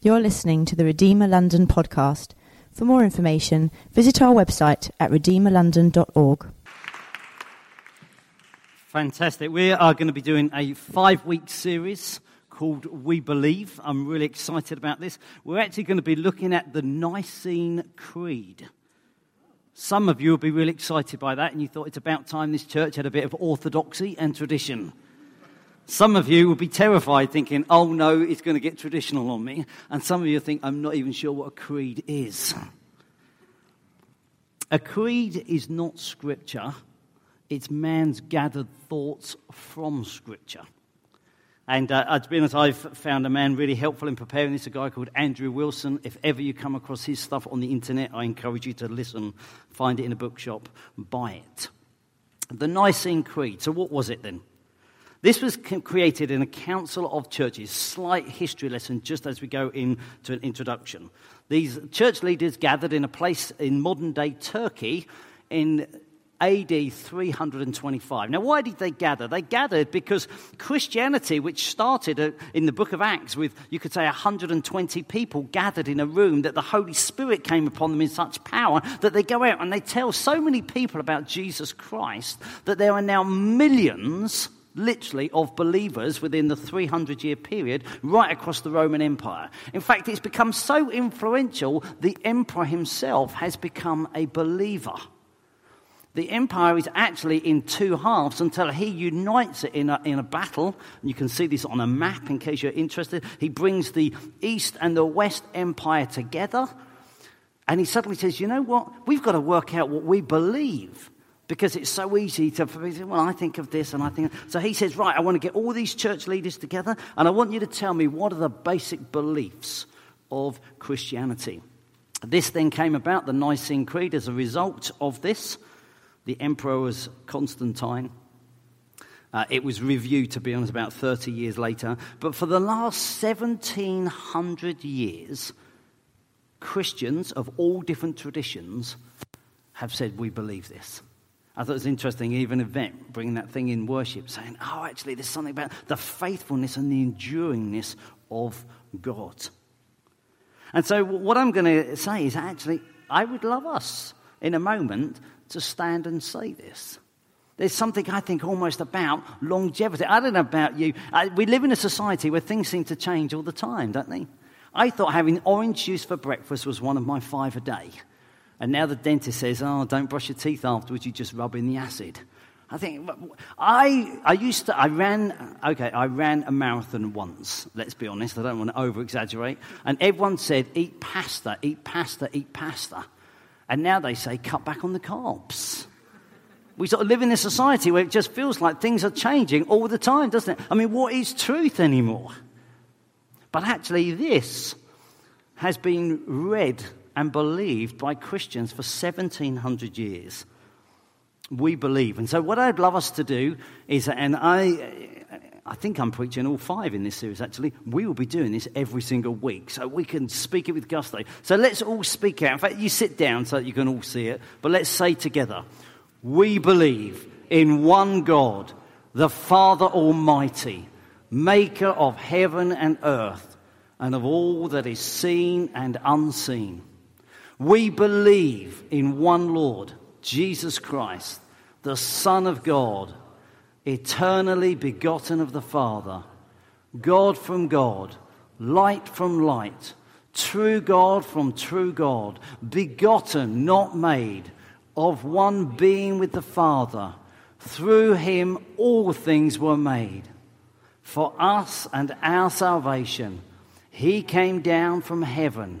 You're listening to the Redeemer London podcast. For more information, visit our website at redeemerlondon.org. Fantastic. We are going to be doing a five week series called We Believe. I'm really excited about this. We're actually going to be looking at the Nicene Creed. Some of you will be really excited by that, and you thought it's about time this church had a bit of orthodoxy and tradition. Some of you will be terrified thinking, oh no, it's going to get traditional on me. And some of you think, I'm not even sure what a creed is. A creed is not scripture, it's man's gathered thoughts from scripture. And uh, to be honest, I've found a man really helpful in preparing this, a guy called Andrew Wilson. If ever you come across his stuff on the internet, I encourage you to listen, find it in a bookshop, buy it. The Nicene Creed. So, what was it then? This was created in a council of churches. Slight history lesson just as we go into an introduction. These church leaders gathered in a place in modern day Turkey in AD 325. Now, why did they gather? They gathered because Christianity, which started uh, in the book of Acts with, you could say, 120 people gathered in a room, that the Holy Spirit came upon them in such power that they go out and they tell so many people about Jesus Christ that there are now millions literally, of believers within the 300 year period right across the Roman Empire. In fact, it's become so influential, the emperor himself has become a believer. The empire is actually in two halves until he unites it in a, in a battle. And you can see this on a map in case you're interested. He brings the East and the West Empire together. And he suddenly says, You know what? We've got to work out what we believe because it's so easy to, well, I think of this and I think. So he says, right, I want to get all these church leaders together and I want you to tell me what are the basic beliefs of Christianity. This then came about, the Nicene Creed, as a result of this. The emperor was Constantine. Uh, it was reviewed, to be honest, about 30 years later. But for the last 1700 years, Christians of all different traditions have said, We believe this. I thought it was interesting, even event, bringing that thing in worship, saying, oh, actually, there's something about the faithfulness and the enduringness of God. And so, what I'm going to say is actually, I would love us in a moment to stand and say this. There's something I think almost about longevity. I don't know about you. We live in a society where things seem to change all the time, don't they? I thought having orange juice for breakfast was one of my five a day. And now the dentist says, oh, don't brush your teeth afterwards, you just rub in the acid. I think, I, I used to, I ran, okay, I ran a marathon once, let's be honest, I don't want to over exaggerate. And everyone said, eat pasta, eat pasta, eat pasta. And now they say, cut back on the carbs. We sort of live in this society where it just feels like things are changing all the time, doesn't it? I mean, what is truth anymore? But actually, this has been read and believed by Christians for 1700 years. We believe. And so, what I'd love us to do is, and I, I think I'm preaching all five in this series actually. We will be doing this every single week so we can speak it with gusto. So let's all speak out. In fact, you sit down so that you can all see it, but let's say together We believe in one God, the Father Almighty, maker of heaven and earth, and of all that is seen and unseen. We believe in one Lord, Jesus Christ, the Son of God, eternally begotten of the Father, God from God, light from light, true God from true God, begotten, not made, of one being with the Father. Through him all things were made. For us and our salvation, he came down from heaven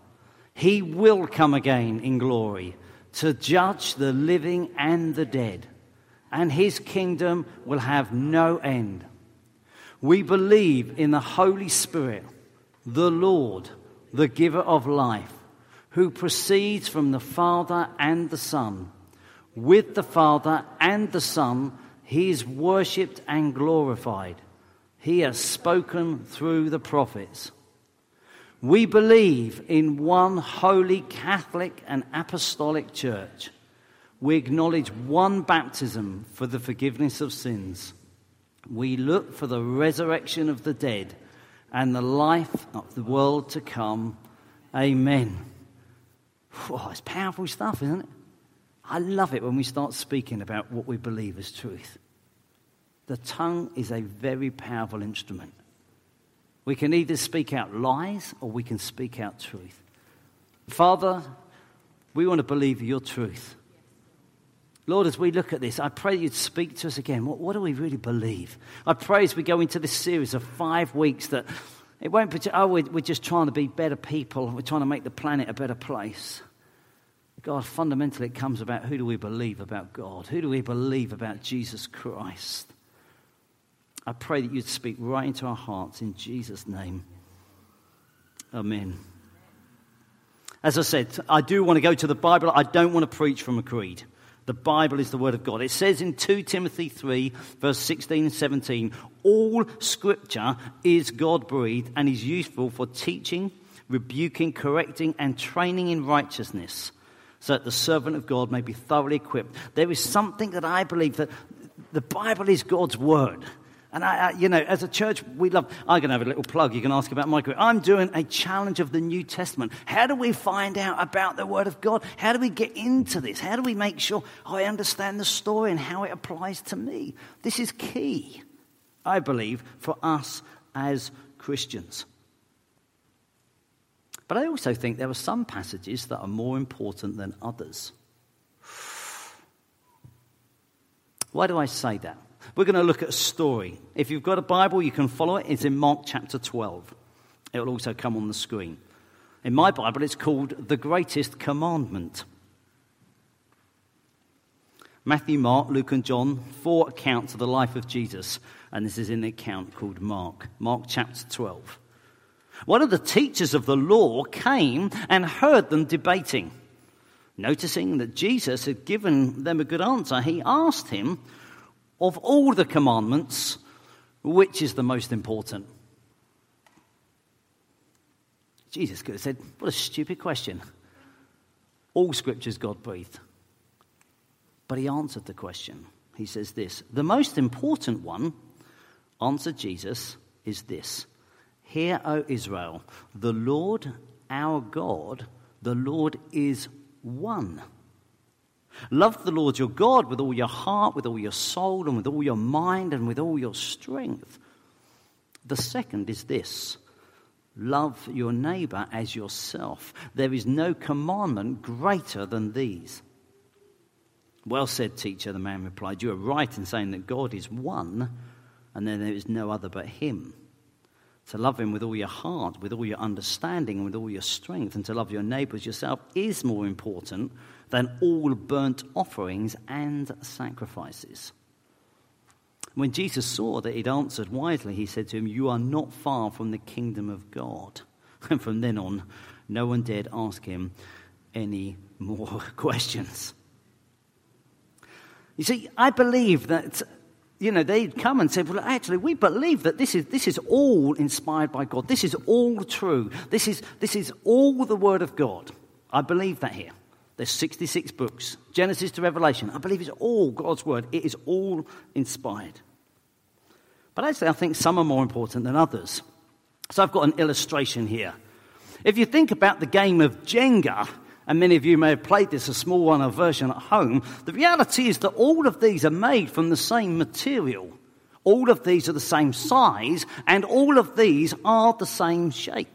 He will come again in glory to judge the living and the dead, and his kingdom will have no end. We believe in the Holy Spirit, the Lord, the giver of life, who proceeds from the Father and the Son. With the Father and the Son, he is worshipped and glorified. He has spoken through the prophets. We believe in one holy Catholic and Apostolic Church. We acknowledge one baptism for the forgiveness of sins. We look for the resurrection of the dead and the life of the world to come. Amen. Oh, it's powerful stuff, isn't it? I love it when we start speaking about what we believe as truth. The tongue is a very powerful instrument. We can either speak out lies or we can speak out truth. Father, we want to believe your truth. Lord, as we look at this, I pray that you'd speak to us again. What, what, do we really believe? I pray as we go into this series of five weeks that it won't be, oh, we're, we're just trying to be better people. We're trying to make the planet a better place. God, fundamentally, it comes about who do we believe about God? Who do we believe about Jesus Christ? I pray that you'd speak right into our hearts in Jesus' name. Amen. As I said, I do want to go to the Bible. I don't want to preach from a creed. The Bible is the Word of God. It says in 2 Timothy 3, verse 16 and 17, all Scripture is God breathed and is useful for teaching, rebuking, correcting, and training in righteousness, so that the servant of God may be thoroughly equipped. There is something that I believe that the Bible is God's Word. And I, I, you know, as a church, we love. I'm going to have a little plug. You can ask about my. I'm doing a challenge of the New Testament. How do we find out about the Word of God? How do we get into this? How do we make sure I understand the story and how it applies to me? This is key, I believe, for us as Christians. But I also think there are some passages that are more important than others. Why do I say that? We're going to look at a story. If you've got a Bible, you can follow it. It's in Mark chapter 12. It will also come on the screen. In my Bible, it's called The Greatest Commandment. Matthew, Mark, Luke, and John, four accounts of the life of Jesus, and this is in the account called Mark. Mark chapter 12. One of the teachers of the law came and heard them debating. Noticing that Jesus had given them a good answer, he asked him, of all the commandments, which is the most important? Jesus could have said, What a stupid question. All scriptures God breathed. But he answered the question. He says this The most important one, answered Jesus, is this Hear, O Israel, the Lord our God, the Lord is one. Love the Lord your God with all your heart, with all your soul, and with all your mind, and with all your strength. The second is this love your neighbor as yourself. There is no commandment greater than these. Well said, teacher, the man replied. You are right in saying that God is one, and then there is no other but Him. To love Him with all your heart, with all your understanding, and with all your strength, and to love your neighbors yourself is more important than all burnt offerings and sacrifices. When Jesus saw that he'd answered wisely, he said to him, You are not far from the kingdom of God. And from then on, no one dared ask him any more questions. You see, I believe that, you know, they'd come and say, Well, actually, we believe that this is, this is all inspired by God. This is all true. This is, this is all the Word of God. I believe that here. There's 66 books, Genesis to Revelation. I believe it's all God's word. It is all inspired. But actually, I think some are more important than others. So I've got an illustration here. If you think about the game of Jenga, and many of you may have played this, a small one, a version at home, the reality is that all of these are made from the same material. All of these are the same size, and all of these are the same shape.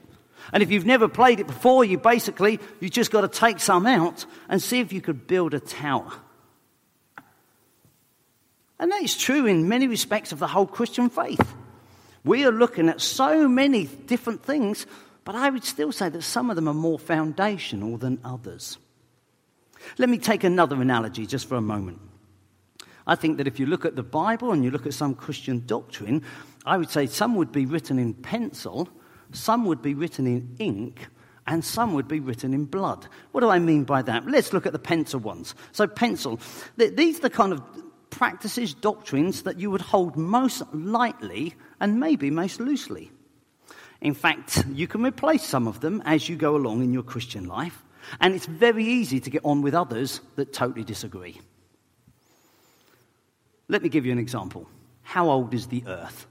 And if you've never played it before, you basically, you just got to take some out and see if you could build a tower. And that is true in many respects of the whole Christian faith. We are looking at so many different things, but I would still say that some of them are more foundational than others. Let me take another analogy just for a moment. I think that if you look at the Bible and you look at some Christian doctrine, I would say some would be written in pencil some would be written in ink, and some would be written in blood. What do I mean by that? Let's look at the pencil ones. So, pencil, these are the kind of practices, doctrines that you would hold most lightly and maybe most loosely. In fact, you can replace some of them as you go along in your Christian life, and it's very easy to get on with others that totally disagree. Let me give you an example. How old is the earth?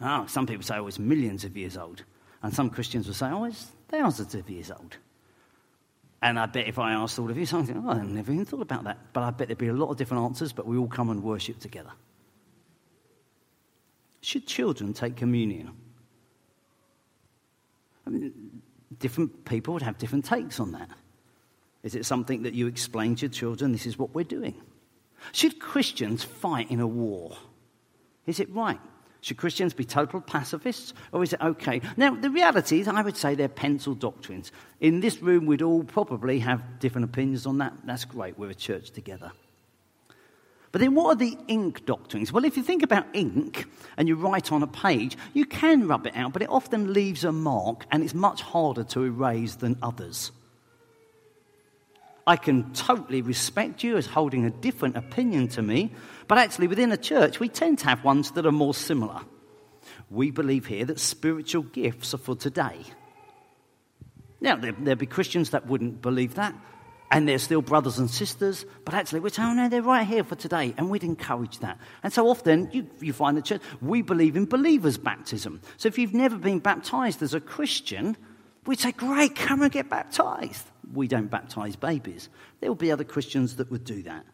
Oh, some people say, oh, it's millions of years old. And some Christians will say, oh, it's thousands of years old. And I bet if I asked all of you something, oh, I never even thought about that. But I bet there'd be a lot of different answers, but we all come and worship together. Should children take communion? I mean, different people would have different takes on that. Is it something that you explain to your children, this is what we're doing? Should Christians fight in a war? Is it right? Should Christians be total pacifists, or is it okay? Now, the reality is, I would say they're pencil doctrines. In this room, we'd all probably have different opinions on that. That's great, we're a church together. But then, what are the ink doctrines? Well, if you think about ink and you write on a page, you can rub it out, but it often leaves a mark and it's much harder to erase than others. I can totally respect you as holding a different opinion to me, but actually, within a church, we tend to have ones that are more similar. We believe here that spiritual gifts are for today. Now, there, will be Christians that wouldn't believe that, and they're still brothers and sisters, but actually, we're saying, oh, no, they're right here for today, and we'd encourage that. And so often, you, you find the church, we believe in believers' baptism. So if you've never been baptized as a Christian, we'd say, great, come and get baptized. We don't baptize babies. There will be other Christians that would do that.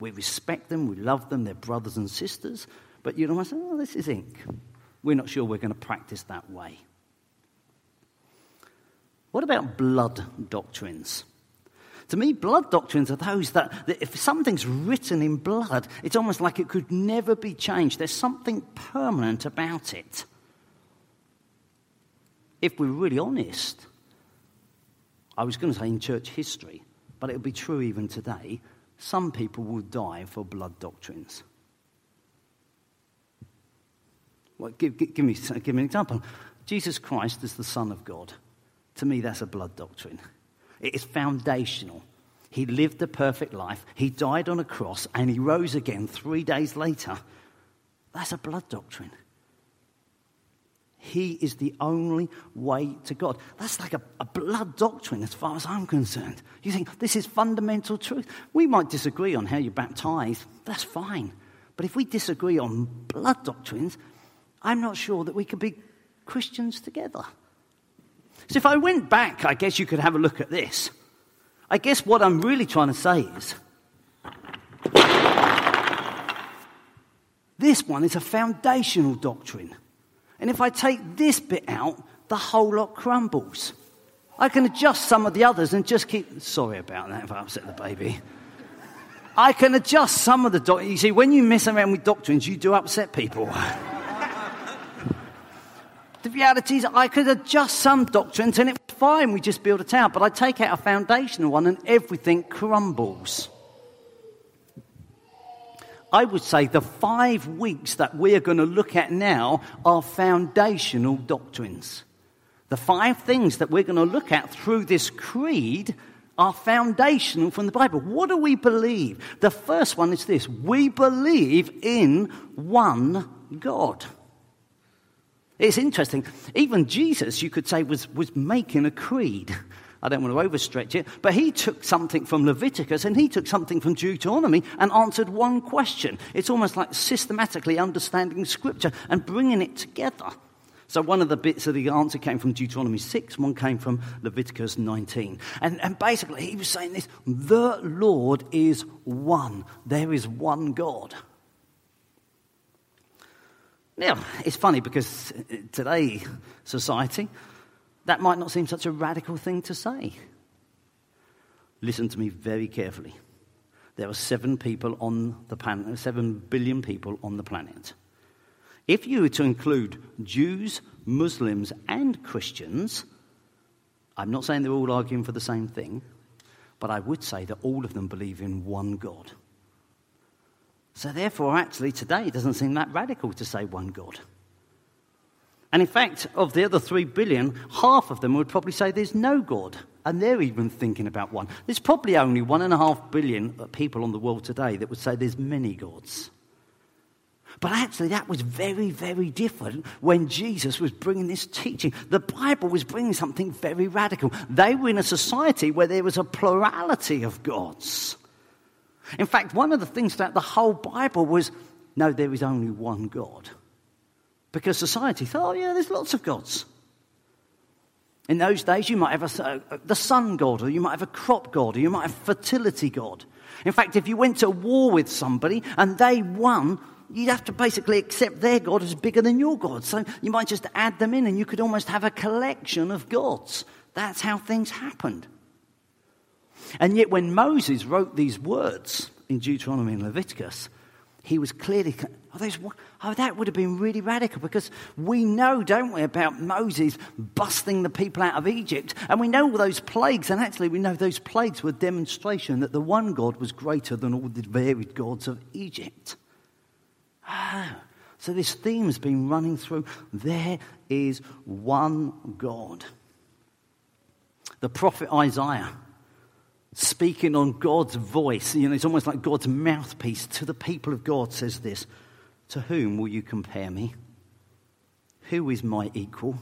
We respect them, we love them, they're brothers and sisters. But you know, say, oh, this is ink. We're not sure we're going to practice that way. What about blood doctrines? To me, blood doctrines are those that, that, if something's written in blood, it's almost like it could never be changed. There's something permanent about it. If we're really honest, I was going to say in church history, but it would be true even today some people will die for blood doctrines. Well, give, give, give, me, give me an example. Jesus Christ is the Son of God. To me, that's a blood doctrine. It is foundational. He lived a perfect life, he died on a cross, and he rose again three days later. That's a blood doctrine. He is the only way to God. That's like a, a, blood doctrine as far as I'm concerned. You think this is fundamental truth. We might disagree on how you baptize, that's fine. But if we disagree on blood doctrines, I'm not sure that we could be Christians together. So if I went back, I guess you could have a look at this. I guess what I'm really trying to say is this one is a foundational doctrine. And if I take this bit out, the whole lot crumbles. I can adjust some of the others and just keep. Sorry about that if I upset the baby. I can adjust some of the doctrines. You see, when you mess around with doctrines, you do upset people. the reality is, I could adjust some doctrines and it's fine. We just build a tower. But I take out a foundational one and everything crumbles. I would say the five weeks that we're going to look at now are foundational doctrines. The five things that we're going to look at through this creed are foundational from the Bible. What do we believe? The first one is this we believe in one God. It's interesting. Even Jesus, you could say, was, was making a creed. I don't want to overstretch it, but he took something from Leviticus and he took something from Deuteronomy and answered one question. It's almost like systematically understanding Scripture and bringing it together. So one of the bits of the answer came from Deuteronomy 6, one came from Leviticus 19. And, and basically, he was saying this the Lord is one, there is one God. Now, it's funny because today, society, that might not seem such a radical thing to say. Listen to me very carefully. There are seven people on the planet, seven billion people on the planet. If you were to include Jews, Muslims, and Christians, I'm not saying they're all arguing for the same thing, but I would say that all of them believe in one God. So, therefore, actually, today it doesn't seem that radical to say one God. And in fact, of the other three billion, half of them would probably say there's no God. And they're even thinking about one. There's probably only one and a half billion people on the world today that would say there's many gods. But actually, that was very, very different when Jesus was bringing this teaching. The Bible was bringing something very radical. They were in a society where there was a plurality of gods. In fact, one of the things that the whole Bible was no, there is only one God. Because society thought, oh, yeah, there's lots of gods. In those days, you might have a, the sun god, or you might have a crop god, or you might have a fertility god. In fact, if you went to war with somebody and they won, you'd have to basically accept their God as bigger than your God. So you might just add them in and you could almost have a collection of gods. That's how things happened. And yet, when Moses wrote these words in Deuteronomy and Leviticus, he was clearly, oh, oh, that would have been really radical because we know, don't we, about Moses busting the people out of Egypt. And we know all those plagues. And actually, we know those plagues were demonstration that the one God was greater than all the varied gods of Egypt. Ah, so this theme's been running through. There is one God. The prophet Isaiah, speaking on God's voice, you know, it's almost like God's mouthpiece to the people of God, says this To whom will you compare me? Who is my equal?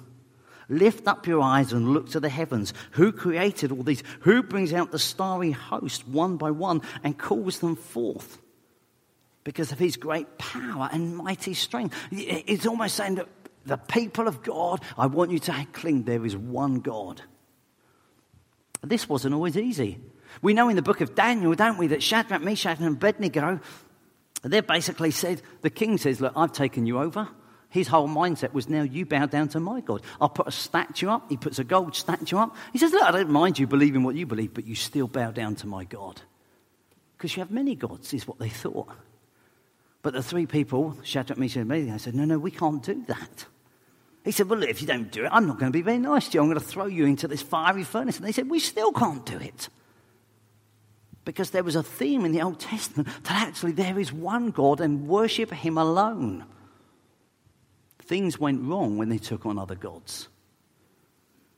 Lift up your eyes and look to the heavens. Who created all these? Who brings out the starry host one by one and calls them forth? because of his great power and mighty strength. It's almost saying that the people of God, I want you to cling, there is one God. This wasn't always easy. We know in the book of Daniel, don't we, that Shadrach, Meshach, and Abednego, they basically said, the king says, Look, I've taken you over. His whole mindset was now you bow down to my God. I'll put a statue up. He puts a gold statue up. He says, Look, I don't mind you believing what you believe, but you still bow down to my God. Because you have many gods, is what they thought. But the three people, Shadrach, Meshach, and Abednego, said, No, no, we can't do that. He said, Well, look, if you don't do it, I'm not going to be very nice to you. I'm going to throw you into this fiery furnace. And they said, We still can't do it. Because there was a theme in the Old Testament that actually there is one God and worship Him alone. Things went wrong when they took on other gods.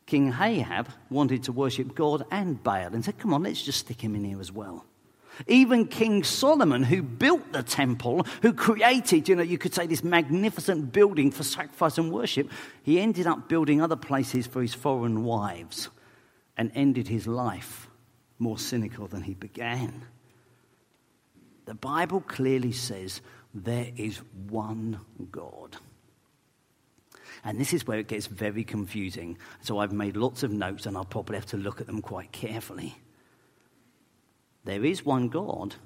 King Ahab wanted to worship God and Baal and said, Come on, let's just stick him in here as well. Even King Solomon, who built the temple, who created, you know, you could say this magnificent building for sacrifice and worship, he ended up building other places for his foreign wives and ended his life more cynical than he began. The Bible clearly says there is one God. And this is where it gets very confusing. So I've made lots of notes and I'll probably have to look at them quite carefully. There is one God,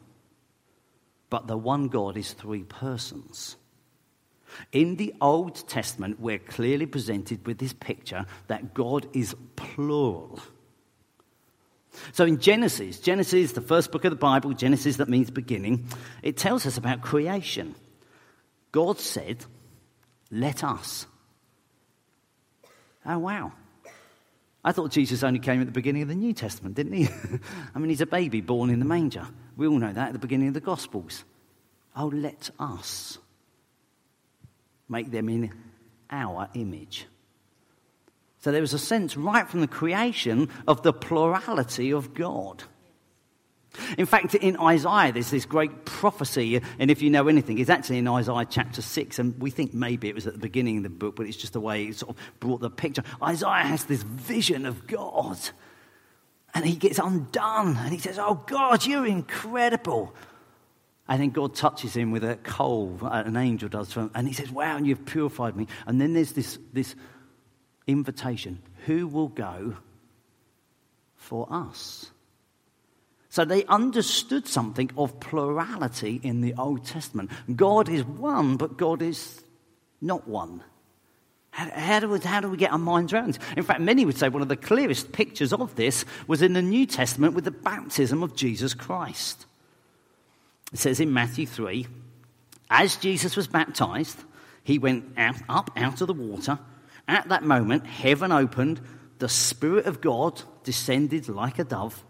but the one God is three persons. In the Old Testament, we're clearly presented with this picture that God is plural. So in Genesis, Genesis, the first book of the Bible, Genesis that means beginning, it tells us about creation. God said, Let us. Oh, wow. I thought Jesus only came at the beginning of the New Testament, didn't he? I mean, he's a baby born in the manger. We all know that at the beginning of the Gospels. Oh, let us make them in our image. So there was a sense right from the creation of the plurality of God. In fact, in Isaiah, there's this great prophecy, and if you know anything, it's actually in Isaiah chapter 6, and we think maybe it was at the beginning of the book, but it's just the way it sort of brought the picture. Isaiah has this vision of God, and he gets undone, and he says, Oh, God, you're incredible. And then God touches him with a coal, an angel does, and he says, Wow, and you've purified me. And then there's this, this invitation who will go for us? So they understood something of plurality in the Old Testament. God is one, but God is not one. How, how, do we, how do we get our minds around? In fact, many would say one of the clearest pictures of this was in the New Testament with the baptism of Jesus Christ. It says in Matthew 3 As Jesus was baptized, he went out, up out of the water. At that moment, heaven opened, the Spirit of God descended like a dove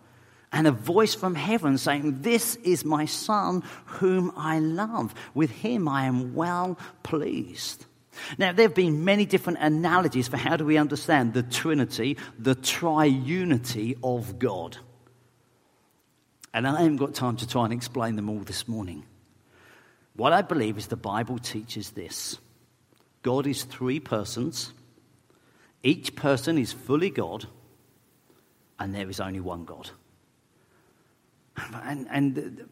and a voice from heaven saying, This is my son whom I love. With him I am well pleased. Now, there have been many different analogies for how do we understand the Trinity, the triunity of God. And I haven't got time to try and explain them all this morning. What I believe is the Bible teaches this God is three persons, each person is fully God, and there is only one God. And, and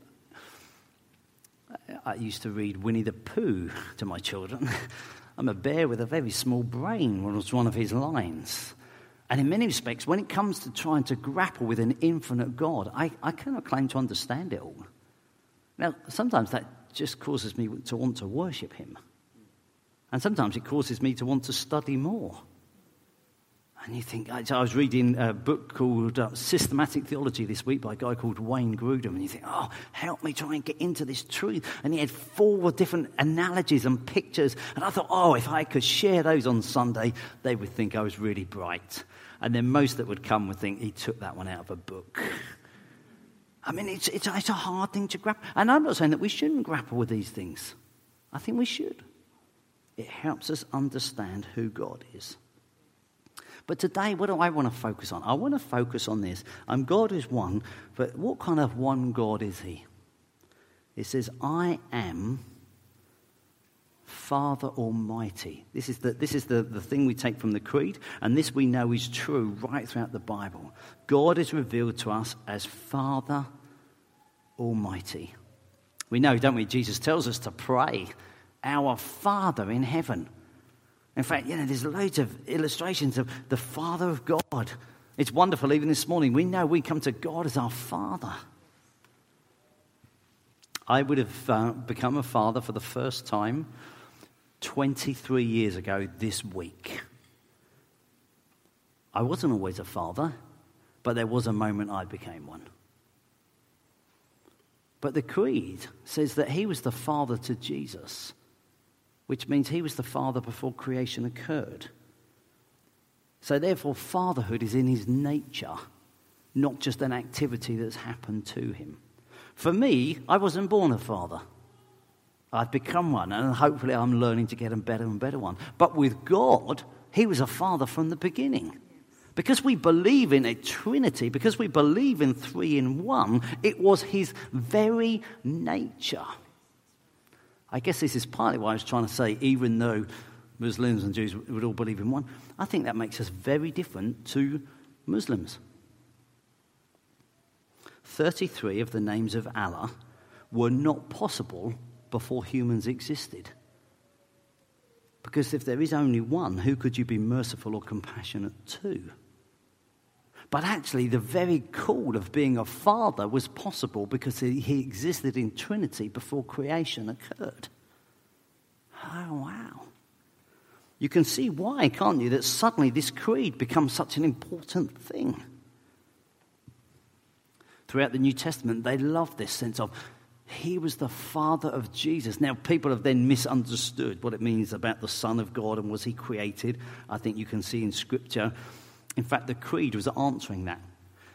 I used to read Winnie the Pooh to my children. I'm a bear with a very small brain, was one of his lines. And in many respects, when it comes to trying to grapple with an infinite God, I, I cannot claim to understand it all. Now, sometimes that just causes me to want to worship him. And sometimes it causes me to want to study more. And you think, I was reading a book called uh, Systematic Theology this week by a guy called Wayne Grudem, and you think, oh, help me try and get into this truth. And he had four different analogies and pictures. And I thought, oh, if I could share those on Sunday, they would think I was really bright. And then most that would come would think he took that one out of a book. I mean, it's, it's, it's a hard thing to grapple. And I'm not saying that we shouldn't grapple with these things. I think we should. It helps us understand who God is. But today, what do I want to focus on? I want to focus on this. Um, God is one, but what kind of one God is He? It says, I am Father Almighty. This is, the, this is the, the thing we take from the Creed, and this we know is true right throughout the Bible. God is revealed to us as Father Almighty. We know, don't we? Jesus tells us to pray, Our Father in heaven. In fact, you know, there's loads of illustrations of the Father of God. It's wonderful, even this morning. We know we come to God as our Father. I would have uh, become a father for the first time 23 years ago this week. I wasn't always a father, but there was a moment I became one. But the Creed says that he was the father to Jesus, which means he was the father before creation occurred. So, therefore, fatherhood is in his nature, not just an activity that's happened to him. For me, I wasn't born a father. I've become one, and hopefully I'm learning to get a better and better one. But with God, He was a father from the beginning. Because we believe in a Trinity, because we believe in three in one, it was His very nature. I guess this is partly why I was trying to say, even though Muslims and Jews would all believe in one, I think that makes us very different to Muslims. 33 of the names of Allah were not possible before humans existed. Because if there is only one, who could you be merciful or compassionate to? But actually, the very call of being a father was possible because he existed in Trinity before creation occurred. Oh, wow. You can see why, can't you, that suddenly this creed becomes such an important thing. Throughout the New Testament, they love this sense of he was the father of Jesus. Now, people have then misunderstood what it means about the Son of God and was he created. I think you can see in Scripture. In fact, the Creed was answering that.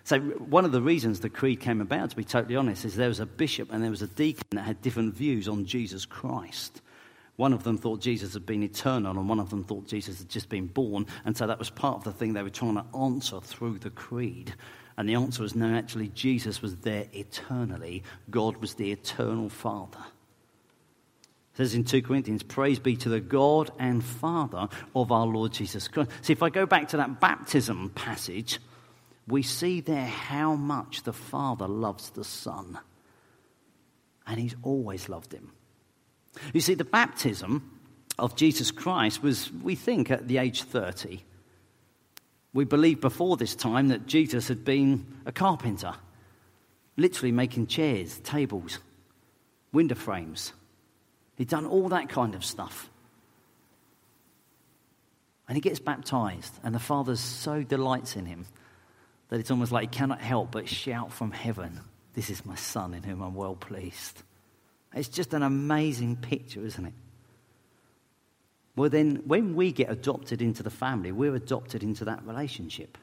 So, one of the reasons the Creed came about, to be totally honest, is there was a bishop and there was a deacon that had different views on Jesus Christ. One of them thought Jesus had been eternal, and one of them thought Jesus had just been born. And so that was part of the thing they were trying to answer through the Creed. And the answer was no, actually, Jesus was there eternally. God was the eternal Father. It says in 2 Corinthians, Praise be to the God and Father of our Lord Jesus Christ. See, if I go back to that baptism passage, we see there how much the Father loves the Son. And He's always loved Him. You see, the baptism of Jesus Christ was, we think, at the age 30. We believe before this time that Jesus had been a carpenter, literally making chairs, tables, window frames. He'd done all that kind of stuff. And he gets baptized, and the Father so delights in him that it's almost like he cannot help but shout from heaven, This is my Son in whom I'm well pleased. It's just an amazing picture, isn't it? Well, then, when we get adopted into the family, we're adopted into that relationship.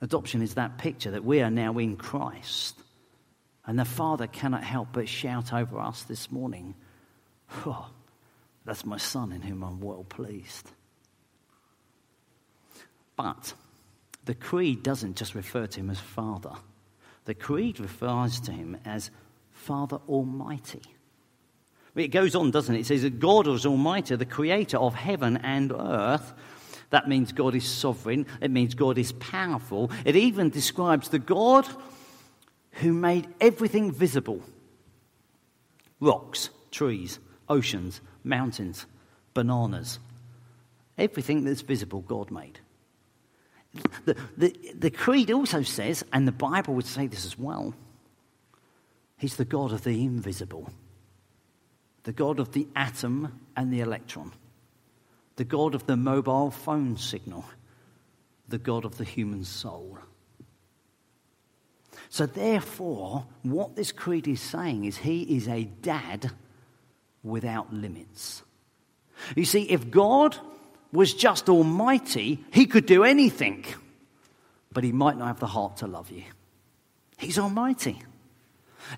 Adoption is that picture that we are now in Christ. And the Father cannot help but shout over us this morning, oh, That's my son in whom I'm well pleased. But the creed doesn't just refer to him as Father, the creed refers to him as Father Almighty. It goes on, doesn't it? It says that God is Almighty, the creator of heaven and earth. That means God is sovereign. It means God is powerful. It even describes the God who made everything visible rocks, trees, oceans, mountains, bananas. Everything that's visible, God made. The, the, the creed also says, and the Bible would say this as well, He's the God of the invisible, the God of the atom and the electron, the God of the mobile phone signal, the God of the human soul. So, therefore, what this creed is saying is he is a dad without limits. You see, if God was just almighty, he could do anything, but he might not have the heart to love you. He's almighty.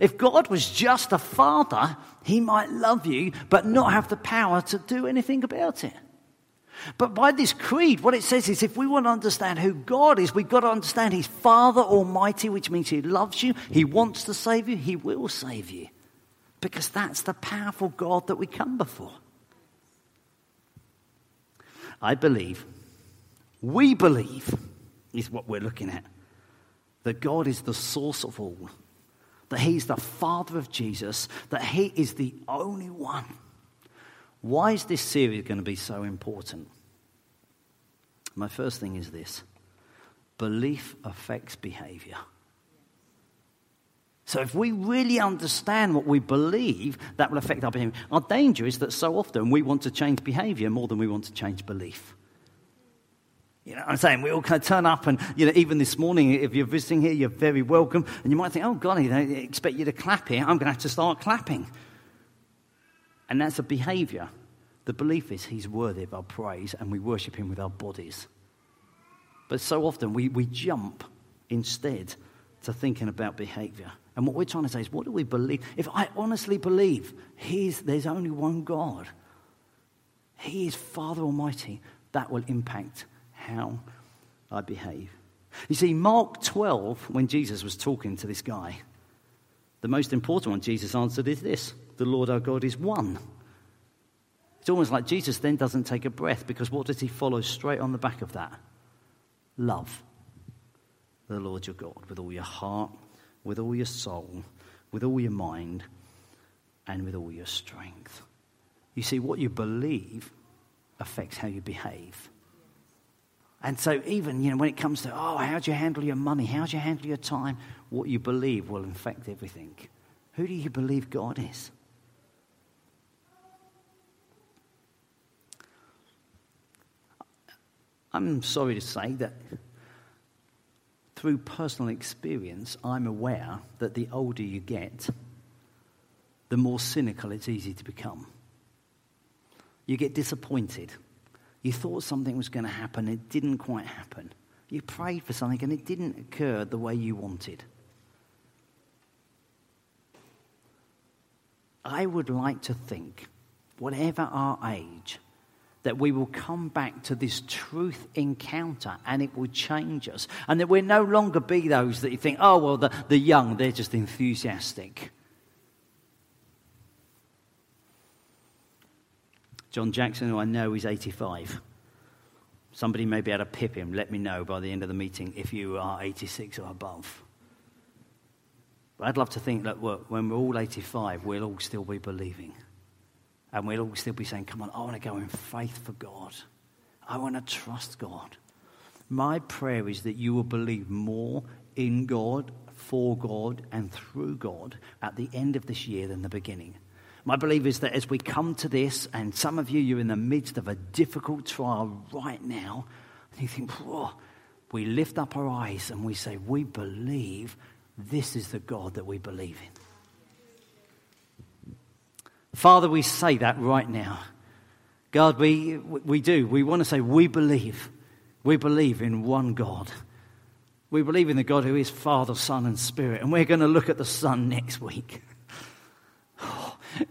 If God was just a father, he might love you, but not have the power to do anything about it. But by this creed, what it says is if we want to understand who God is, we've got to understand He's Father Almighty, which means He loves you, He wants to save you, He will save you. Because that's the powerful God that we come before. I believe, we believe, is what we're looking at, that God is the source of all, that He's the Father of Jesus, that He is the only one. Why is this series going to be so important? My first thing is this belief affects behavior. So, if we really understand what we believe, that will affect our behavior. Our danger is that so often we want to change behavior more than we want to change belief. You know what I'm saying? We all kind of turn up, and you know, even this morning, if you're visiting here, you're very welcome. And you might think, oh, God, they expect you to clap here. I'm going to have to start clapping. And that's a behavior. The belief is He's worthy of our praise, and we worship Him with our bodies. But so often we, we jump instead to thinking about behavior. And what we're trying to say is, what do we believe? If I honestly believe he's, there's only one God, He is Father Almighty, that will impact how I behave. You see, Mark 12, when Jesus was talking to this guy, the most important one Jesus answered is this The Lord our God is one. It's almost like Jesus then doesn't take a breath because what does he follow straight on the back of that? Love the Lord your God with all your heart, with all your soul, with all your mind, and with all your strength. You see, what you believe affects how you behave. And so, even you know, when it comes to oh, how do you handle your money? How do you handle your time? What you believe will affect everything. Who do you believe God is? I'm sorry to say that through personal experience, I'm aware that the older you get, the more cynical it's easy to become. You get disappointed. You thought something was going to happen, it didn't quite happen. You prayed for something and it didn't occur the way you wanted. I would like to think, whatever our age, that we will come back to this truth encounter and it will change us. And that we'll no longer be those that you think, oh, well, the, the young, they're just enthusiastic. John Jackson, who I know is 85. Somebody may be able to pip him. Let me know by the end of the meeting if you are 86 or above. But I'd love to think that when we're all 85, we'll all still be believing. And we'll still be saying, Come on, I want to go in faith for God. I want to trust God. My prayer is that you will believe more in God, for God, and through God at the end of this year than the beginning. My belief is that as we come to this, and some of you, you're in the midst of a difficult trial right now, and you think, Whoa, we lift up our eyes and we say, We believe this is the God that we believe in. Father, we say that right now. God, we, we do. We want to say we believe. We believe in one God. We believe in the God who is Father, Son, and Spirit. And we're going to look at the Son next week.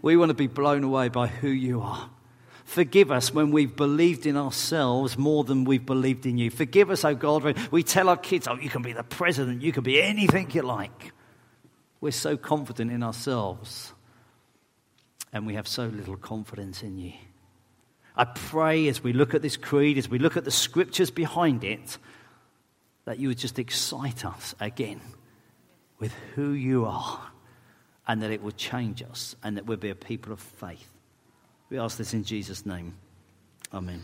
we want to be blown away by who you are. Forgive us when we've believed in ourselves more than we've believed in you. Forgive us, oh God, when we tell our kids, oh, you can be the president, you can be anything you like. We're so confident in ourselves, and we have so little confidence in you. I pray as we look at this creed, as we look at the scriptures behind it, that you would just excite us again with who you are and that it would change us and that we'll be a people of faith. We ask this in Jesus' name. Amen.